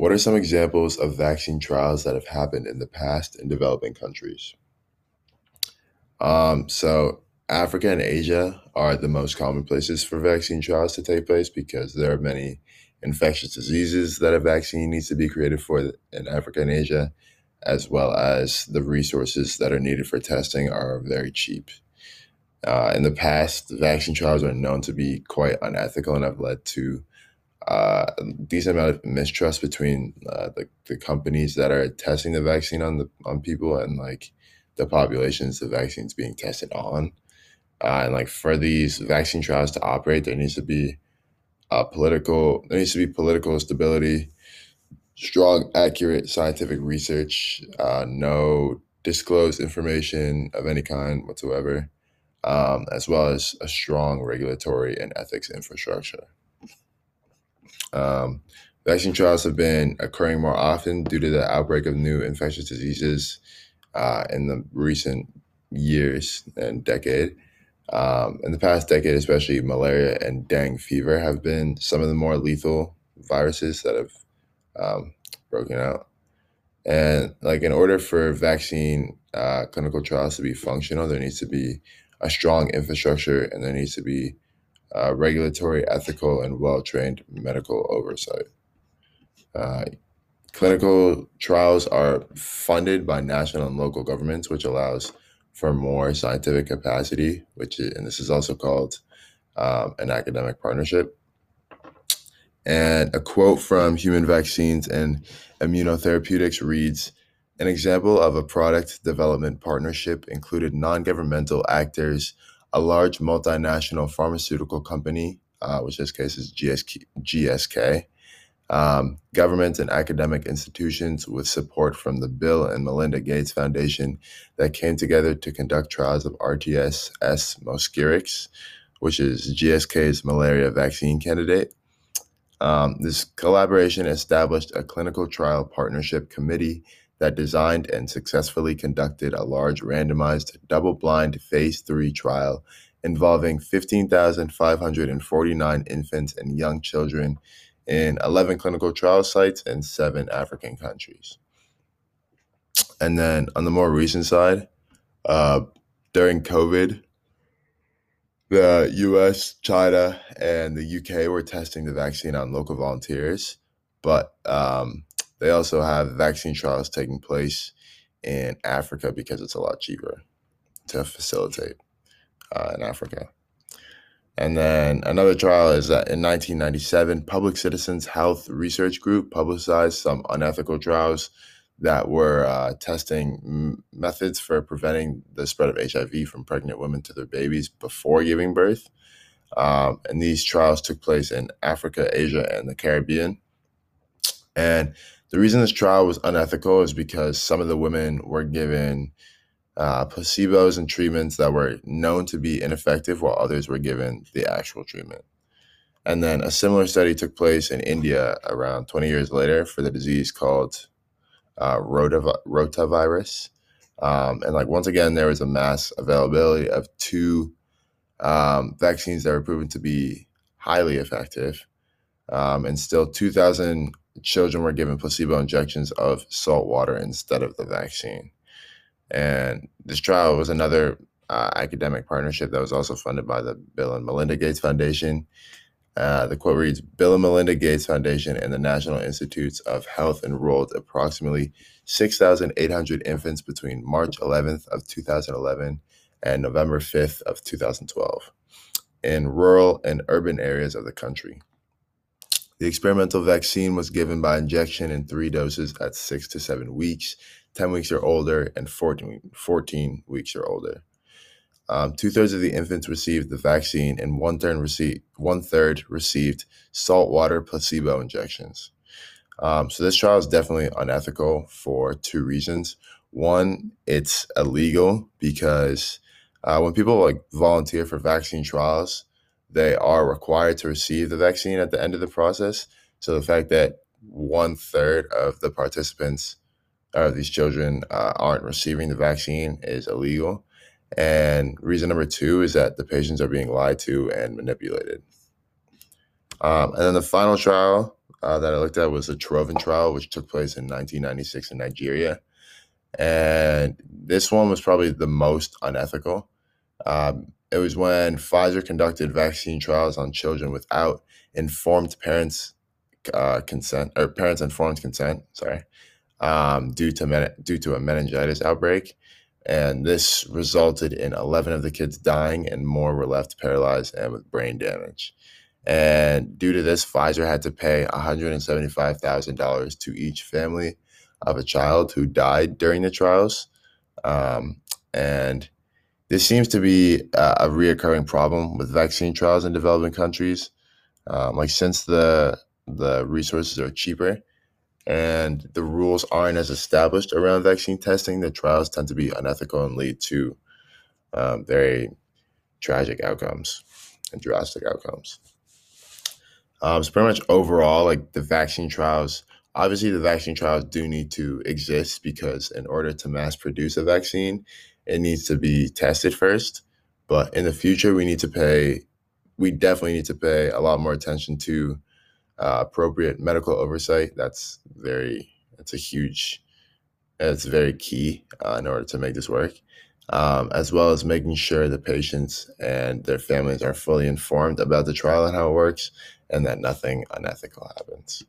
What are some examples of vaccine trials that have happened in the past in developing countries? Um, so, Africa and Asia are the most common places for vaccine trials to take place because there are many infectious diseases that a vaccine needs to be created for in Africa and Asia, as well as the resources that are needed for testing are very cheap. Uh, in the past, vaccine trials are known to be quite unethical and have led to uh, a decent amount of mistrust between uh, the, the companies that are testing the vaccine on the on people and like the populations the vaccine's being tested on. Uh, and like for these vaccine trials to operate, there needs to be uh, political there needs to be political stability, strong, accurate scientific research, uh, no disclosed information of any kind whatsoever, um, as well as a strong regulatory and ethics infrastructure. Um, vaccine trials have been occurring more often due to the outbreak of new infectious diseases uh, in the recent years and decade. Um, in the past decade, especially malaria and dengue fever have been some of the more lethal viruses that have um, broken out. And like in order for vaccine uh, clinical trials to be functional, there needs to be a strong infrastructure and there needs to be uh, regulatory, ethical, and well trained medical oversight. Uh, clinical trials are funded by national and local governments, which allows for more scientific capacity, which is, and this is also called um, an academic partnership. And a quote from Human Vaccines and Immunotherapeutics reads An example of a product development partnership included non governmental actors a large multinational pharmaceutical company, uh, which in this case is GSK, GSK um, governments and academic institutions with support from the Bill and Melinda Gates Foundation that came together to conduct trials of RTS S. mosquirix, which is GSK's malaria vaccine candidate. Um, this collaboration established a clinical trial partnership committee that designed and successfully conducted a large randomized double blind phase 3 trial involving 15,549 infants and young children in 11 clinical trial sites in seven African countries. And then on the more recent side, uh, during COVID, the US, China, and the UK were testing the vaccine on local volunteers, but um, they also have vaccine trials taking place in Africa because it's a lot cheaper to facilitate uh, in Africa. And then another trial is that in 1997, Public Citizens Health Research Group publicized some unethical trials that were uh, testing m- methods for preventing the spread of HIV from pregnant women to their babies before giving birth. Um, and these trials took place in Africa, Asia, and the Caribbean. And the reason this trial was unethical is because some of the women were given uh, placebos and treatments that were known to be ineffective, while others were given the actual treatment. And then a similar study took place in India around 20 years later for the disease called uh, rotavirus. Um, and like once again, there was a mass availability of two um, vaccines that were proven to be highly effective. Um, and still, 2,000 children were given placebo injections of salt water instead of the vaccine. And this trial was another uh, academic partnership that was also funded by the Bill and Melinda Gates Foundation. Uh, the quote reads Bill and Melinda Gates Foundation and the National Institutes of Health enrolled approximately 6,800 infants between March 11th of 2011 and November 5th of 2012 in rural and urban areas of the country. The experimental vaccine was given by injection in three doses at six to seven weeks 10 weeks or older, and 14, 14 weeks or older. Um, Two thirds of the infants received the vaccine, and one third received one third received saltwater placebo injections. Um, so this trial is definitely unethical for two reasons. One, it's illegal because uh, when people like volunteer for vaccine trials, they are required to receive the vaccine at the end of the process. So the fact that one third of the participants uh, these children uh, aren't receiving the vaccine is illegal. And reason number two is that the patients are being lied to and manipulated. Um, and then the final trial uh, that I looked at was the Trovan trial, which took place in 1996 in Nigeria. And this one was probably the most unethical. Um, it was when Pfizer conducted vaccine trials on children without informed parents' uh, consent or parents' informed consent. Sorry, um, due to men- due to a meningitis outbreak, and this resulted in 11 of the kids dying, and more were left paralyzed and with brain damage. And due to this, Pfizer had to pay $175,000 to each family of a child who died during the trials. Um, and this seems to be a, a reoccurring problem with vaccine trials in developing countries. Um, like since the the resources are cheaper and the rules aren't as established around vaccine testing, the trials tend to be unethical and lead to um, very tragic outcomes and drastic outcomes. Um, so pretty much overall, like the vaccine trials, obviously the vaccine trials do need to exist because in order to mass produce a vaccine, it needs to be tested first. But in the future, we need to pay, we definitely need to pay a lot more attention to uh, appropriate medical oversight. That's very, it's a huge, it's very key uh, in order to make this work. Um, as well as making sure the patients and their families are fully informed about the trial and how it works, and that nothing unethical happens.